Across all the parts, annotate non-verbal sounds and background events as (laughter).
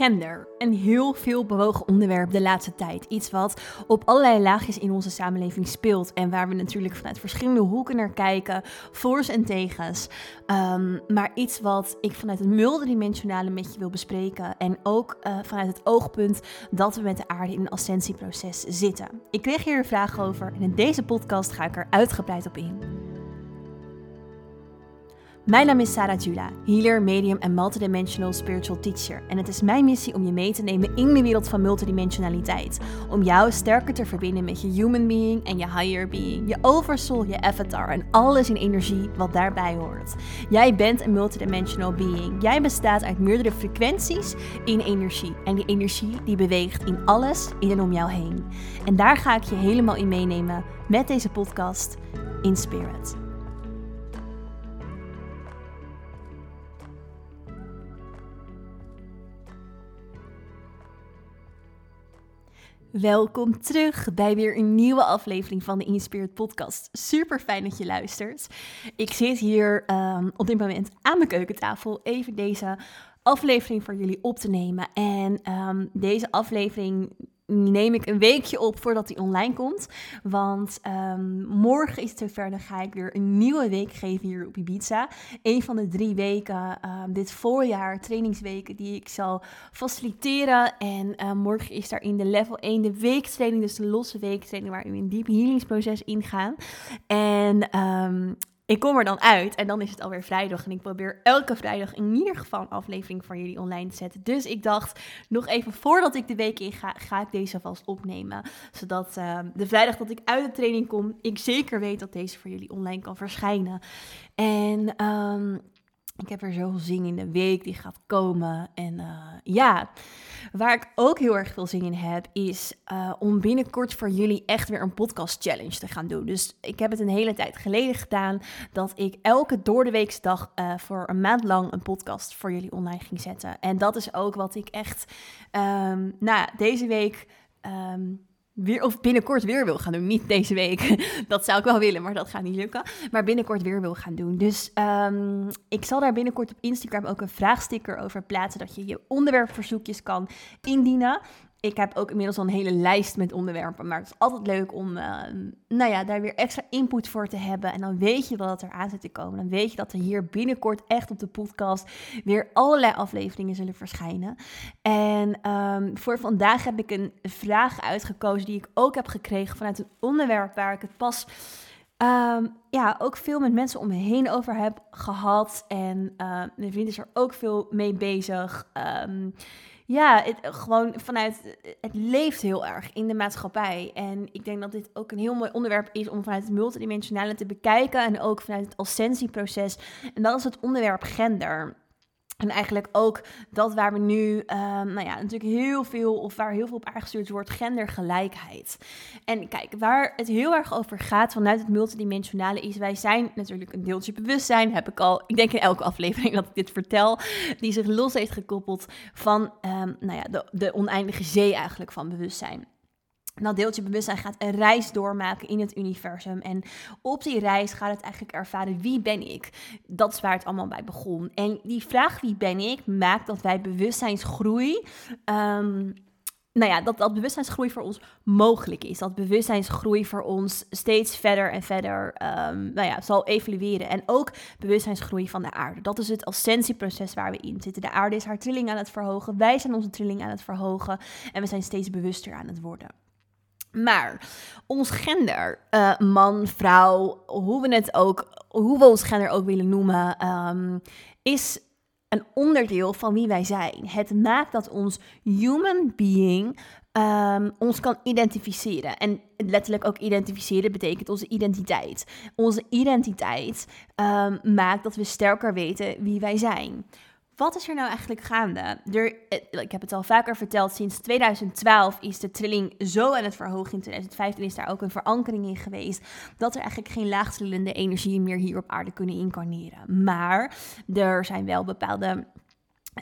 Gender. Een heel veel bewogen onderwerp de laatste tijd. Iets wat op allerlei laagjes in onze samenleving speelt. En waar we natuurlijk vanuit verschillende hoeken naar kijken. Voor's en tegens. Ehm, maar iets wat ik vanuit het multidimensionale met je wil bespreken. En ook uh, vanuit het oogpunt dat we met de aarde in een ascensieproces zitten. Ik kreeg hier een vraag over. En in deze podcast ga ik er uitgebreid op in. Mijn naam is Sarah Jula, healer, medium en multidimensional spiritual teacher. En het is mijn missie om je mee te nemen in de wereld van multidimensionaliteit. Om jou sterker te verbinden met je human being en je higher being. Je oversoul, je avatar en alles in energie wat daarbij hoort. Jij bent een multidimensional being. Jij bestaat uit meerdere frequenties in energie. En die energie die beweegt in alles in en om jou heen. En daar ga ik je helemaal in meenemen met deze podcast in spirit. Welkom terug bij weer een nieuwe aflevering van de Inspired Podcast. Super fijn dat je luistert. Ik zit hier um, op dit moment aan mijn keukentafel even deze aflevering voor jullie op te nemen. En um, deze aflevering neem ik een weekje op voordat die online komt. Want um, morgen is het zover, dan ga ik weer een nieuwe week geven hier op Ibiza. Een van de drie weken um, dit voorjaar, trainingsweken, die ik zal faciliteren. En uh, morgen is daar in de level 1 de weektraining, dus de losse weektraining, waar we in diep healingsproces ingaan. En ik kom er dan uit en dan is het alweer vrijdag. En ik probeer elke vrijdag in ieder geval een aflevering voor jullie online te zetten. Dus ik dacht, nog even voordat ik de week in ga, ga ik deze vast opnemen. Zodat uh, de vrijdag dat ik uit de training kom, ik zeker weet dat deze voor jullie online kan verschijnen. En um, ik heb er zoveel zin in de week die gaat komen. En uh, ja, waar ik ook heel erg veel zin in heb, is uh, om binnenkort voor jullie echt weer een podcast challenge te gaan doen. Dus ik heb het een hele tijd geleden gedaan dat ik elke door de weeksdag uh, voor een maand lang een podcast voor jullie online ging zetten. En dat is ook wat ik echt, um, nou deze week. Um, weer, of binnenkort weer wil gaan doen. Niet deze week. (laughs) dat zou ik wel willen, maar dat gaat niet lukken. Maar binnenkort weer wil gaan doen. Dus um, ik zal daar binnenkort op Instagram ook een vraagsticker over plaatsen. Dat je je onderwerpverzoekjes kan indienen ik heb ook inmiddels al een hele lijst met onderwerpen. Maar het is altijd leuk om uh, nou ja, daar weer extra input voor te hebben. En dan weet je wat er aan zit te komen. Dan weet je dat er hier binnenkort echt op de podcast weer allerlei afleveringen zullen verschijnen. En um, voor vandaag heb ik een vraag uitgekozen die ik ook heb gekregen vanuit een onderwerp waar ik het pas. Um, ja, ook veel met mensen om me heen over heb gehad. En uh, mijn vriend is er ook veel mee bezig. Um, ja, het, gewoon vanuit. Het leeft heel erg in de maatschappij. En ik denk dat dit ook een heel mooi onderwerp is om vanuit het multidimensionale te bekijken. En ook vanuit het ascensieproces. En dat is het onderwerp gender. En eigenlijk ook dat waar we nu, um, nou ja, natuurlijk heel veel, of waar heel veel op aangestuurd wordt, gendergelijkheid. En kijk, waar het heel erg over gaat vanuit het multidimensionale is, wij zijn natuurlijk een deeltje bewustzijn, heb ik al, ik denk in elke aflevering dat ik dit vertel, die zich los heeft gekoppeld van, um, nou ja, de, de oneindige zee eigenlijk van bewustzijn dat deeltje bewustzijn gaat een reis doormaken in het universum. En op die reis gaat het eigenlijk ervaren wie ben ik. Dat is waar het allemaal bij begon. En die vraag wie ben ik maakt dat wij bewustzijnsgroei. Um, nou ja, dat, dat bewustzijnsgroei voor ons mogelijk is. Dat bewustzijnsgroei voor ons steeds verder en verder um, nou ja, zal evolueren. En ook bewustzijnsgroei van de aarde. Dat is het ascensieproces waar we in zitten. De aarde is haar trilling aan het verhogen. Wij zijn onze trilling aan het verhogen. En we zijn steeds bewuster aan het worden. Maar ons gender, uh, man, vrouw, hoe we het ook, hoe we ons gender ook willen noemen, um, is een onderdeel van wie wij zijn. Het maakt dat ons human being um, ons kan identificeren. En letterlijk ook identificeren betekent onze identiteit. Onze identiteit um, maakt dat we sterker weten wie wij zijn wat is er nou eigenlijk gaande? Er, eh, ik heb het al vaker verteld, sinds 2012 is de trilling zo aan het verhogen. In 2015 is daar ook een verankering in geweest. Dat er eigenlijk geen laagtrillende energieën meer hier op aarde kunnen incarneren. Maar er zijn wel bepaalde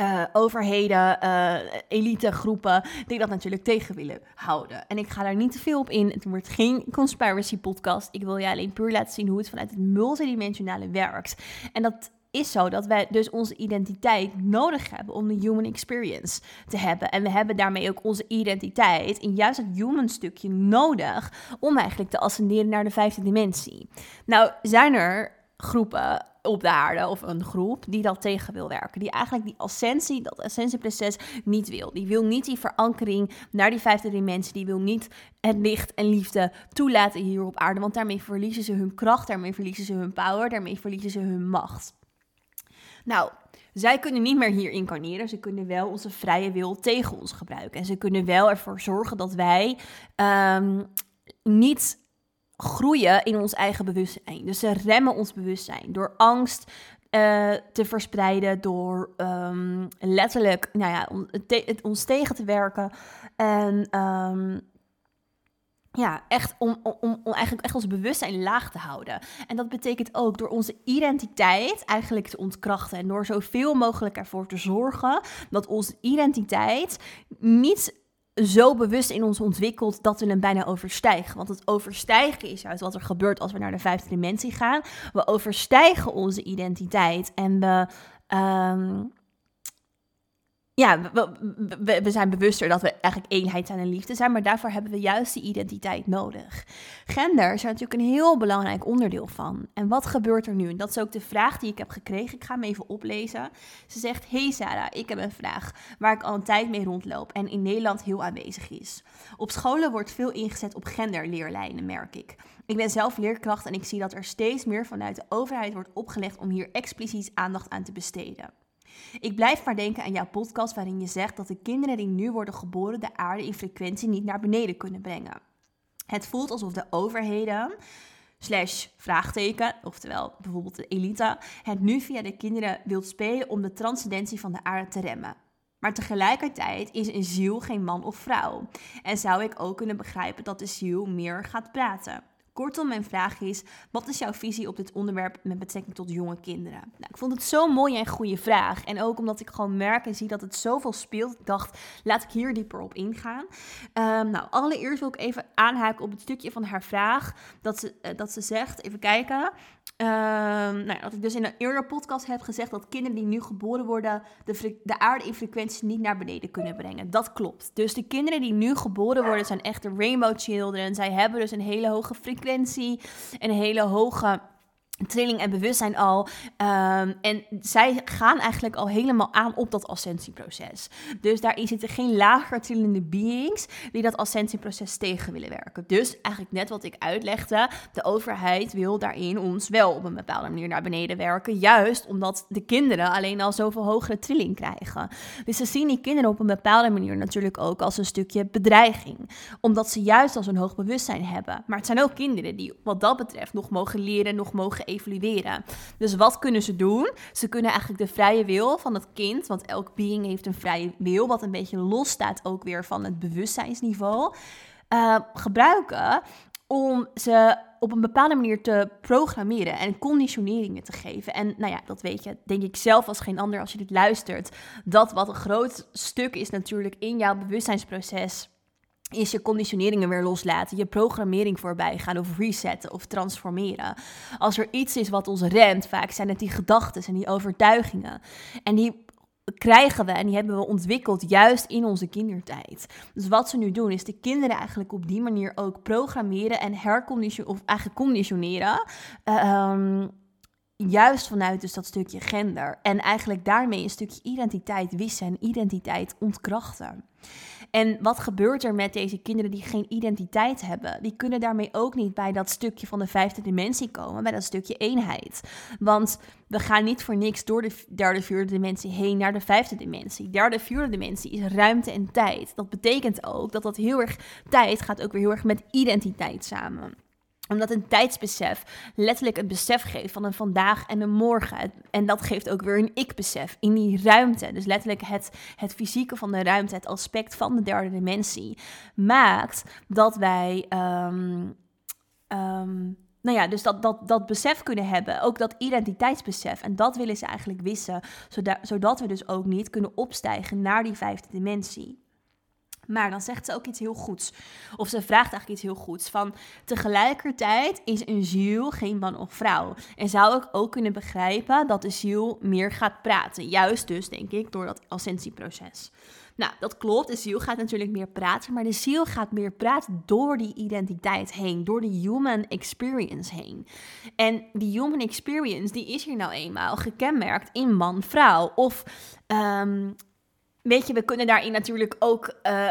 uh, overheden, uh, elitegroepen, die dat natuurlijk tegen willen houden. En ik ga daar niet te veel op in. Het wordt geen conspiracy podcast. Ik wil je alleen puur laten zien hoe het vanuit het multidimensionale werkt. En dat is zo dat wij dus onze identiteit nodig hebben om de human experience te hebben. En we hebben daarmee ook onze identiteit in juist het human stukje nodig om eigenlijk te ascenderen naar de vijfde dimensie. Nou, zijn er groepen op de aarde of een groep die dat tegen wil werken. Die eigenlijk die ascensie, dat ascensieproces niet wil. Die wil niet die verankering naar die vijfde dimensie. Die wil niet het licht en liefde toelaten hier op aarde. Want daarmee verliezen ze hun kracht, daarmee verliezen ze hun power, daarmee verliezen ze hun macht. Nou, zij kunnen niet meer hier incarneren. Ze kunnen wel onze vrije wil tegen ons gebruiken. En ze kunnen wel ervoor zorgen dat wij um, niet groeien in ons eigen bewustzijn. Dus ze remmen ons bewustzijn door angst uh, te verspreiden, door um, letterlijk nou ja, ons tegen te werken. En um, ja, echt om, om, om eigenlijk echt ons bewustzijn laag te houden. En dat betekent ook door onze identiteit eigenlijk te ontkrachten. En door zoveel mogelijk ervoor te zorgen dat onze identiteit niet zo bewust in ons ontwikkeld dat we hem bijna overstijgen. Want het overstijgen is juist wat er gebeurt als we naar de vijfde dimensie gaan. We overstijgen onze identiteit en we. Um, ja, we, zijn bewuster dat we eigenlijk eenheid zijn en liefde zijn, maar daarvoor hebben we juist die identiteit nodig. Gender is natuurlijk een heel belangrijk onderdeel van. En wat gebeurt er nu? Dat is ook de vraag die ik heb gekregen. Ik ga hem even oplezen. Ze zegt: Hey Sarah, ik heb een vraag waar ik al een tijd mee rondloop en in Nederland heel aanwezig is. Op scholen wordt veel ingezet op genderleerlijnen, merk ik. Ik ben zelf leerkracht en ik zie dat er steeds meer vanuit de overheid wordt opgelegd om hier expliciet aandacht aan te besteden. Ik blijf maar denken aan jouw podcast waarin je zegt dat de kinderen die nu worden geboren de aarde in frequentie niet naar beneden kunnen brengen. Het voelt alsof de overheden, slash vraagteken, oftewel bijvoorbeeld de elite, het nu via de kinderen wilt spelen om de transcendentie van de aarde te remmen. Maar tegelijkertijd is een ziel geen man of vrouw. En zou ik ook kunnen begrijpen dat de ziel meer gaat praten. Kortom, mijn vraag is: wat is jouw visie op dit onderwerp met betrekking tot jonge kinderen? Nou, ik vond het zo'n mooie en goede vraag. En ook omdat ik gewoon merk en zie dat het zoveel speelt. Ik dacht, laat ik hier dieper op ingaan. Um, nou, allereerst wil ik even aanhaken op het stukje van haar vraag. Dat ze, uh, dat ze zegt: even kijken. Um, nou, dat ik dus in een eerdere podcast heb gezegd dat kinderen die nu geboren worden de, de aarde in frequentie niet naar beneden kunnen brengen. Dat klopt. Dus de kinderen die nu geboren worden zijn echt de rainbow children. Zij hebben dus een hele hoge frequentie, een hele hoge trilling en bewustzijn al. Um, en zij gaan eigenlijk al helemaal aan op dat ascensieproces. Dus daarin zitten geen lager trillende beings die dat ascensieproces tegen willen werken. Dus eigenlijk net wat ik uitlegde, de overheid wil daarin ons wel op een bepaalde manier naar beneden werken. Juist omdat de kinderen alleen al zoveel hogere trilling krijgen. Dus ze zien die kinderen op een bepaalde manier natuurlijk ook als een stukje bedreiging. Omdat ze juist al zo'n hoog bewustzijn hebben. Maar het zijn ook kinderen die wat dat betreft nog mogen leren, nog mogen Dus wat kunnen ze doen? Ze kunnen eigenlijk de vrije wil van het kind, want elk being heeft een vrije wil, wat een beetje los staat ook weer van het bewustzijnsniveau, uh, gebruiken om ze op een bepaalde manier te programmeren en conditioneringen te geven. En nou ja, dat weet je, denk ik zelf als geen ander als je dit luistert. Dat wat een groot stuk is natuurlijk in jouw bewustzijnsproces is je conditioneringen weer loslaten, je programmering voorbij gaan of resetten of transformeren. Als er iets is wat ons remt, vaak zijn het die gedachten en die overtuigingen. En die krijgen we en die hebben we ontwikkeld juist in onze kindertijd. Dus wat ze nu doen is de kinderen eigenlijk op die manier ook programmeren en herconditioneren of eigenlijk conditioneren. Um, juist vanuit dus dat stukje gender. En eigenlijk daarmee een stukje identiteit wissen en identiteit ontkrachten. En wat gebeurt er met deze kinderen die geen identiteit hebben? Die kunnen daarmee ook niet bij dat stukje van de vijfde dimensie komen, bij dat stukje eenheid. Want we gaan niet voor niks door de derde, vierde dimensie heen naar de vijfde dimensie. Derde, vierde dimensie is ruimte en tijd. Dat betekent ook dat dat heel erg tijd gaat ook weer heel erg met identiteit samen omdat een tijdsbesef letterlijk het besef geeft van een vandaag en een morgen. En dat geeft ook weer een ik-besef in die ruimte. Dus letterlijk het, het fysieke van de ruimte, het aspect van de derde dimensie, maakt dat wij. Um, um, nou ja, dus dat, dat, dat besef kunnen hebben, ook dat identiteitsbesef. En dat willen ze eigenlijk wissen, zodat, zodat we dus ook niet kunnen opstijgen naar die vijfde dimensie. Maar dan zegt ze ook iets heel goeds. Of ze vraagt eigenlijk iets heel goeds. Van tegelijkertijd is een ziel geen man of vrouw. En zou ik ook kunnen begrijpen dat de ziel meer gaat praten. Juist dus, denk ik, door dat ascensieproces. Nou, dat klopt. De ziel gaat natuurlijk meer praten. Maar de ziel gaat meer praten door die identiteit heen. Door de human experience heen. En die human experience, die is hier nou eenmaal gekenmerkt in man-vrouw. Of... Um, weet je, we kunnen daarin natuurlijk ook, uh,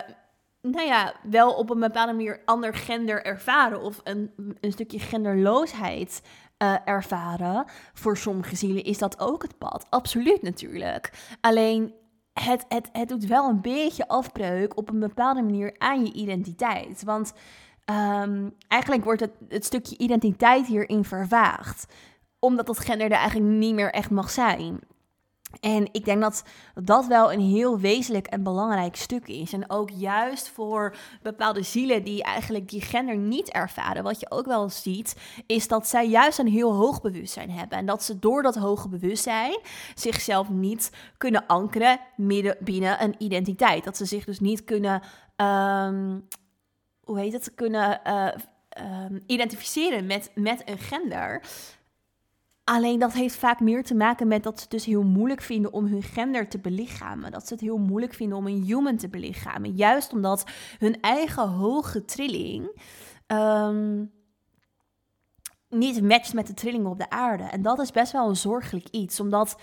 nou ja, wel op een bepaalde manier ander gender ervaren of een, een stukje genderloosheid uh, ervaren. Voor sommige zielen is dat ook het pad. Absoluut natuurlijk. Alleen het, het, het doet wel een beetje afbreuk op een bepaalde manier aan je identiteit. Want um, eigenlijk wordt het, het stukje identiteit hierin vervaagd omdat dat gender er eigenlijk niet meer echt mag zijn. En ik denk dat dat wel een heel wezenlijk en belangrijk stuk is. En ook juist voor bepaalde zielen die eigenlijk die gender niet ervaren. Wat je ook wel ziet, is dat zij juist een heel hoog bewustzijn hebben. En dat ze door dat hoge bewustzijn zichzelf niet kunnen ankeren midden binnen een identiteit. Dat ze zich dus niet kunnen, um, hoe heet het, kunnen uh, um, identificeren met, met een gender. Alleen dat heeft vaak meer te maken met dat ze het dus heel moeilijk vinden om hun gender te belichamen. Dat ze het heel moeilijk vinden om een human te belichamen. Juist omdat hun eigen hoge trilling um, niet matcht met de trillingen op de aarde. En dat is best wel een zorgelijk iets. Omdat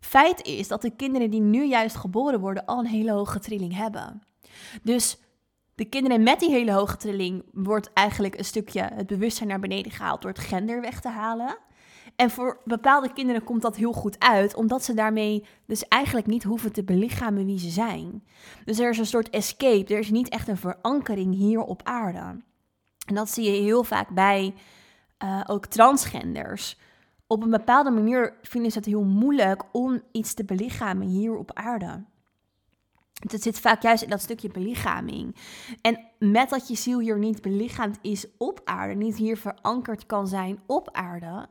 feit is dat de kinderen die nu juist geboren worden al een hele hoge trilling hebben. Dus de kinderen met die hele hoge trilling wordt eigenlijk een stukje het bewustzijn naar beneden gehaald door het gender weg te halen. En voor bepaalde kinderen komt dat heel goed uit, omdat ze daarmee dus eigenlijk niet hoeven te belichamen wie ze zijn. Dus er is een soort escape, er is niet echt een verankering hier op aarde. En dat zie je heel vaak bij uh, ook transgenders. Op een bepaalde manier vinden ze het heel moeilijk om iets te belichamen hier op aarde. Het zit vaak juist in dat stukje belichaming. En met dat je ziel hier niet belichaamd is op aarde, niet hier verankerd kan zijn op aarde,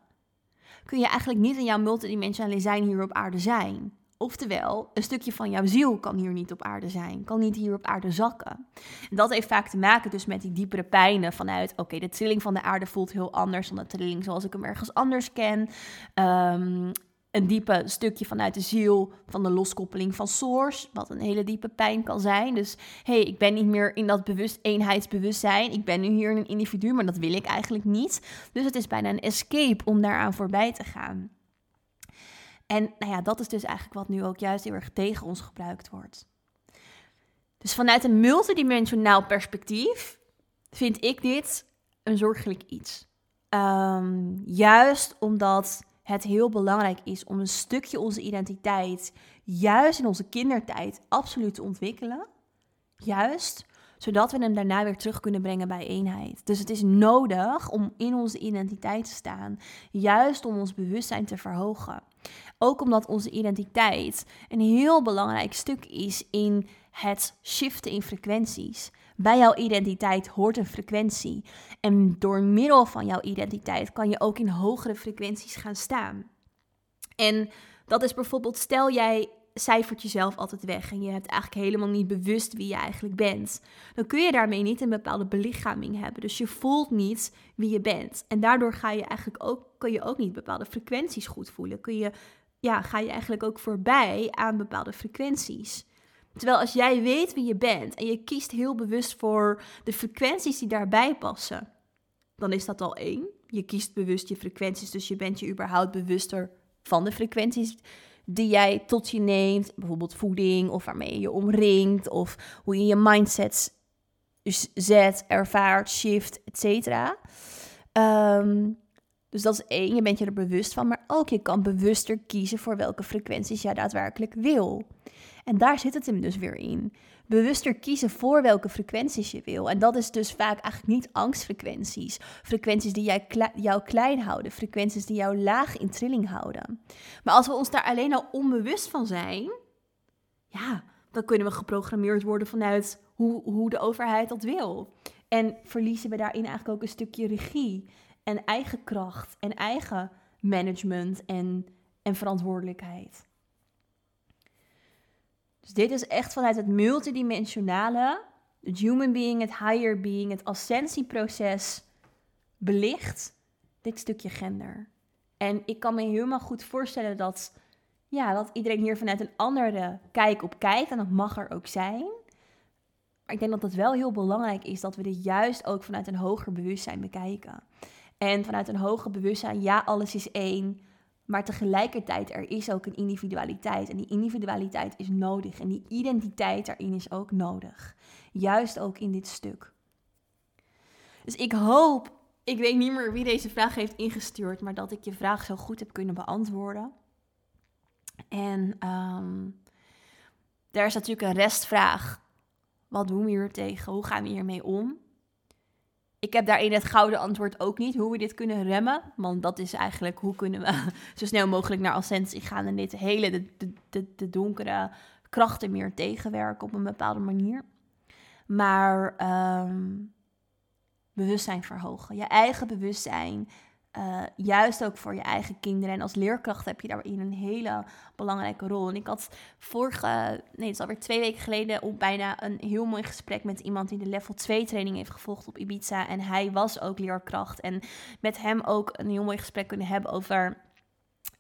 kun je eigenlijk niet in jouw multidimensionale zijn hier op aarde zijn. Oftewel, een stukje van jouw ziel kan hier niet op aarde zijn, kan niet hier op aarde zakken. En dat heeft vaak te maken dus met die diepere pijnen vanuit, oké, de trilling van de aarde voelt heel anders dan de trilling zoals ik hem ergens anders ken. Um, een diepe stukje vanuit de ziel van de loskoppeling van source, wat een hele diepe pijn kan zijn. Dus hé, hey, ik ben niet meer in dat bewust eenheidsbewustzijn. Ik ben nu hier een individu, maar dat wil ik eigenlijk niet. Dus het is bijna een escape om daaraan voorbij te gaan. En nou ja, dat is dus eigenlijk wat nu ook juist heel erg tegen ons gebruikt wordt. Dus vanuit een multidimensionaal perspectief vind ik dit een zorgelijk iets. Um, juist omdat het heel belangrijk is om een stukje onze identiteit, juist in onze kindertijd, absoluut te ontwikkelen. Juist zodat we hem daarna weer terug kunnen brengen bij eenheid. Dus het is nodig om in onze identiteit te staan, juist om ons bewustzijn te verhogen. Ook omdat onze identiteit een heel belangrijk stuk is in het shiften in frequenties. Bij jouw identiteit hoort een frequentie. En door middel van jouw identiteit kan je ook in hogere frequenties gaan staan. En dat is bijvoorbeeld, stel jij cijfert jezelf altijd weg en je hebt eigenlijk helemaal niet bewust wie je eigenlijk bent, dan kun je daarmee niet een bepaalde belichaming hebben. Dus je voelt niet wie je bent. En daardoor ga je eigenlijk ook, kun je ook niet bepaalde frequenties goed voelen. Kun je, ja, ga je eigenlijk ook voorbij aan bepaalde frequenties. Terwijl als jij weet wie je bent en je kiest heel bewust voor de frequenties die daarbij passen, dan is dat al één. Je kiest bewust je frequenties, dus je bent je überhaupt bewuster van de frequenties die jij tot je neemt. Bijvoorbeeld voeding of waarmee je je omringt of hoe je je mindset zet, ervaart, shift, etc. Ehm, dus dat is één, je bent je er bewust van, maar ook je kan bewuster kiezen voor welke frequenties jij daadwerkelijk wil. En daar zit het hem dus weer in. Bewuster kiezen voor welke frequenties je wil. En dat is dus vaak eigenlijk niet angstfrequenties. Frequenties die jij jou klein houden. Frequenties die jou laag in trilling houden. Maar als we ons daar alleen al onbewust van zijn, ja, dan kunnen we geprogrammeerd worden vanuit hoe, hoe de overheid dat wil. En verliezen we daarin eigenlijk ook een stukje regie en eigen kracht en eigen management en, en verantwoordelijkheid. Dus dit is echt vanuit het multidimensionale, het human being, het higher being, het ascensieproces belicht dit stukje gender. En ik kan me helemaal goed voorstellen dat, ja, dat iedereen hier vanuit een andere kijk op kijkt. En dat mag er ook zijn. Maar ik denk dat het wel heel belangrijk is dat we dit juist ook vanuit een hoger bewustzijn bekijken. En vanuit een hoger bewustzijn, ja, alles is één. Maar tegelijkertijd, er is ook een individualiteit. En die individualiteit is nodig. En die identiteit daarin is ook nodig. Juist ook in dit stuk. Dus ik hoop, ik weet niet meer wie deze vraag heeft ingestuurd, maar dat ik je vraag zo goed heb kunnen beantwoorden. En um, er is natuurlijk een restvraag. Wat doen we hier tegen? Hoe gaan we hiermee om? Ik heb daarin het gouden antwoord ook niet, hoe we dit kunnen remmen. Want dat is eigenlijk, hoe kunnen we (laughs) zo snel mogelijk naar ascensie gaan en dit hele, de, de, de, donkere krachten meer tegenwerken op een bepaalde manier. Maar um, bewustzijn verhogen, je eigen bewustzijn, uh, juist ook voor je eigen kinderen. En als leerkracht heb je daarin een hele belangrijke rol. En ik had vorige, nee, het is alweer twee weken geleden, op bijna een heel mooi gesprek met iemand die de level 2 training heeft gevolgd op Ibiza. En hij was ook leerkracht. En met hem ook een heel mooi gesprek kunnen hebben over.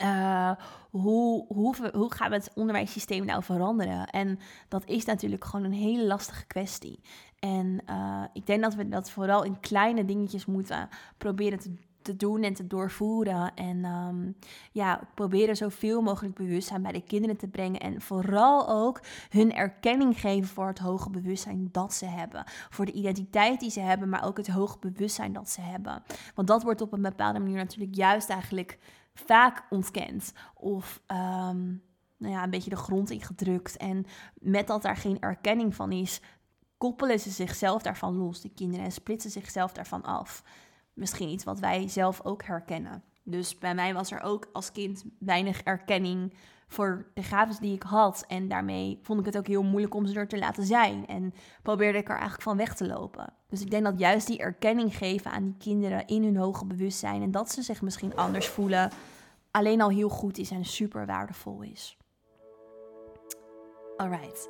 Uh, hoe, hoe, hoe gaan we het onderwijssysteem nou veranderen? En dat is natuurlijk gewoon een hele lastige kwestie. En uh, ik denk dat we dat vooral in kleine dingetjes moeten proberen te te doen en te doorvoeren. En um, ja, proberen zoveel mogelijk bewustzijn bij de kinderen te brengen. En vooral ook hun erkenning geven voor het hoge bewustzijn dat ze hebben. Voor de identiteit die ze hebben, maar ook het hoge bewustzijn dat ze hebben. Want dat wordt op een bepaalde manier natuurlijk juist eigenlijk vaak ontkend. Of um, nou ja, een beetje de grond ingedrukt. En met dat daar geen erkenning van is, koppelen ze zichzelf daarvan los, de kinderen, en splitsen zichzelf daarvan af misschien iets wat wij zelf ook herkennen. Dus bij mij was er ook als kind weinig erkenning voor de gaven die ik had. En daarmee vond ik het ook heel moeilijk om ze er te laten zijn. En probeerde ik er eigenlijk van weg te lopen. Dus ik denk dat juist die erkenning geven aan die kinderen in hun hoge bewustzijn. En dat ze zich misschien anders voelen. Alleen al heel goed is en super waardevol is. Alright.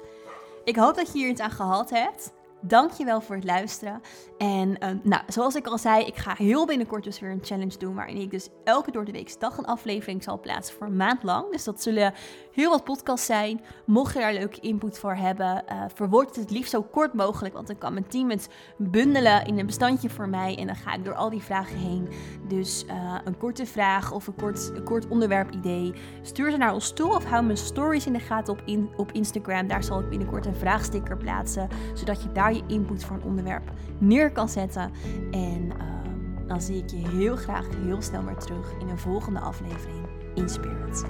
Ik hoop dat je hier iets aan gehad hebt. Dankjewel voor het luisteren. En uh, nou, zoals ik al zei, ik ga heel binnenkort dus weer een challenge doen. Waarin ik dus elke door de week dag een aflevering zal plaatsen voor een maand lang. Dus dat zullen heel wat podcasts zijn. Mocht je daar leuke input voor hebben, uh, verwoord het het liefst zo kort mogelijk. Want dan kan mijn team het bundelen in een bestandje voor mij. En dan ga ik door al die vragen heen. Dus uh, een korte vraag of een kort, een kort onderwerpidee. Stuur ze naar ons toe of hou mijn stories in de gaten op, in, op Instagram. Daar zal ik binnenkort een vraagsticker plaatsen. Zodat je daar je input voor een onderwerp neer kan zetten. En uh, dan zie ik je heel graag heel snel weer terug in een volgende aflevering in Spirit.